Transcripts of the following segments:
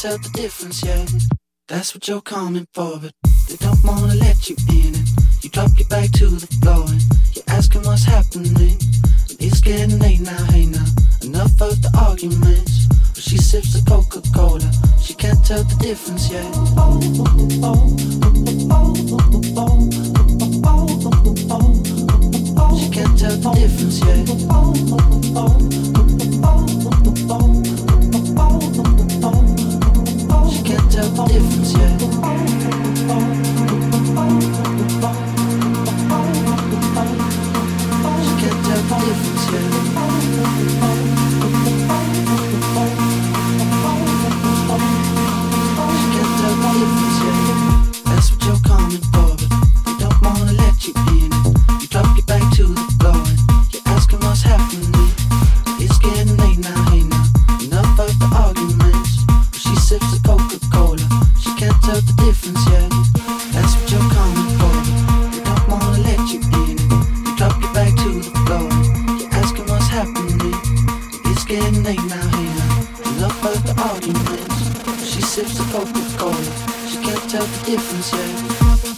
tell the difference yeah. That's what you're coming for, but getting late now here. Love her the arguments. She sips the Coca-Cola. She can't tell the difference yet.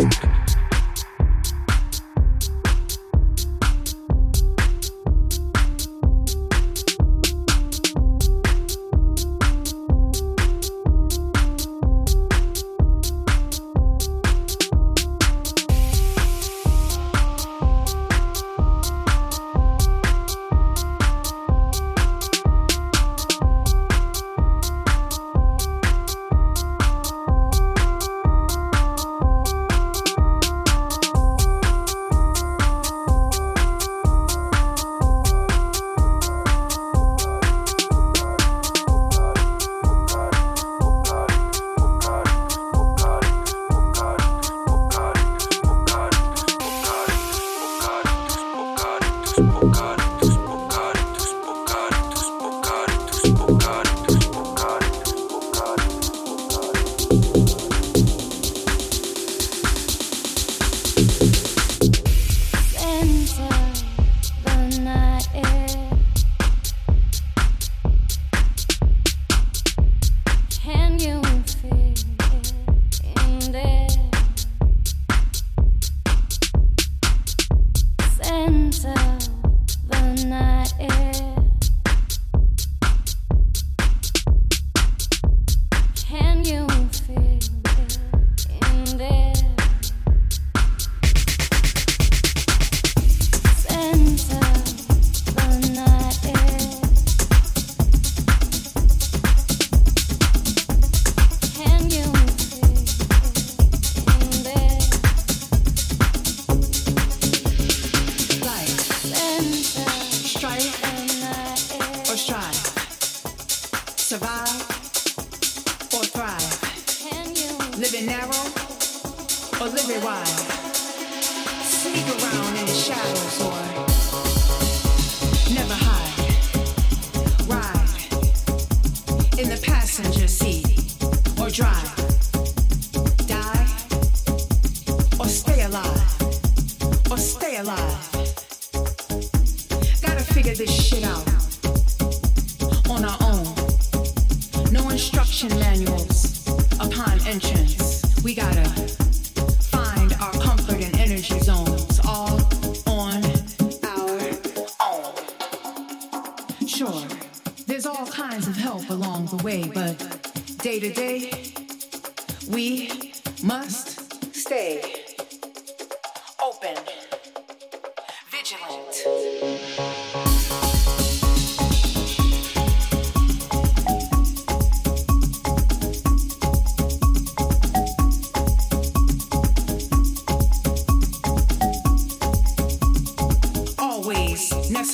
Okay.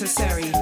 Know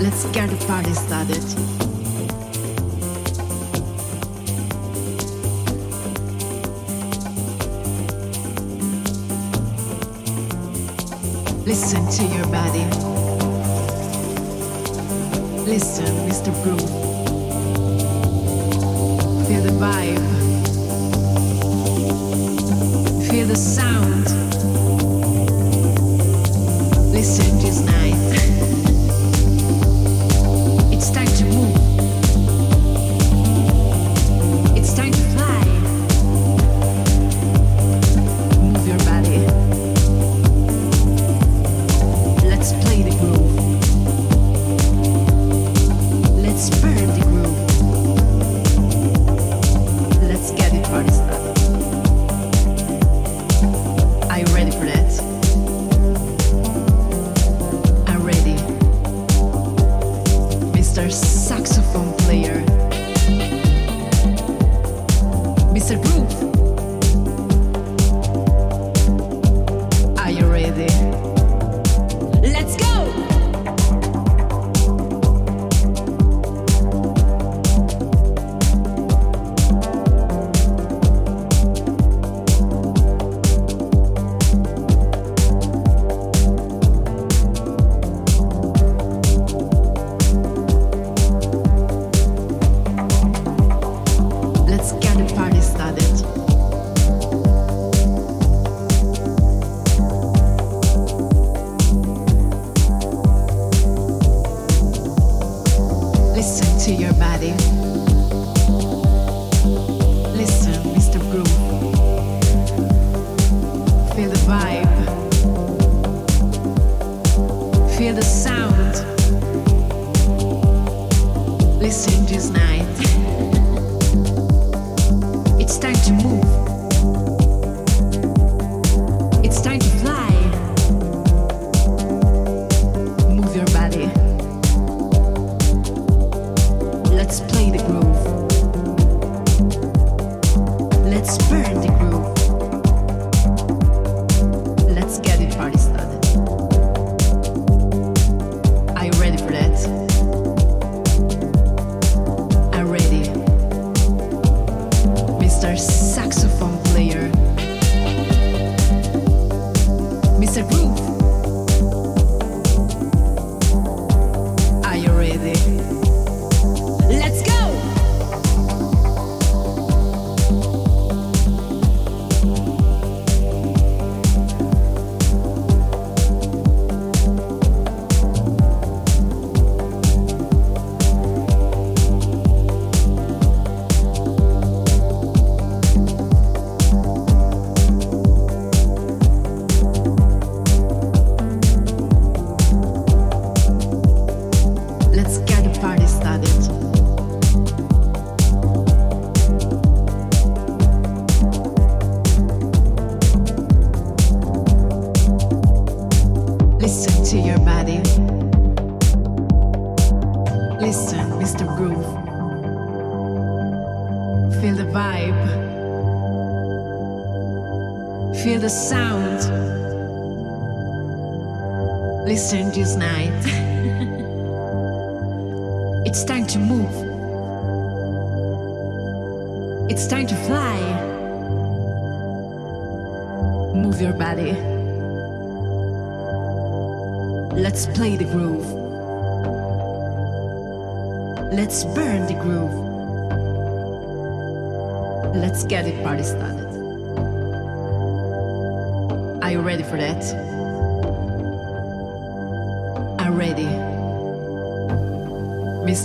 Let's get the party started. Listen to your body. Listen, Mr. Groove. Feel the vibe. Feel the sound. Listen to this night.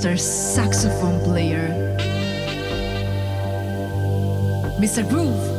Mr. saxophone player, Mr. Groove.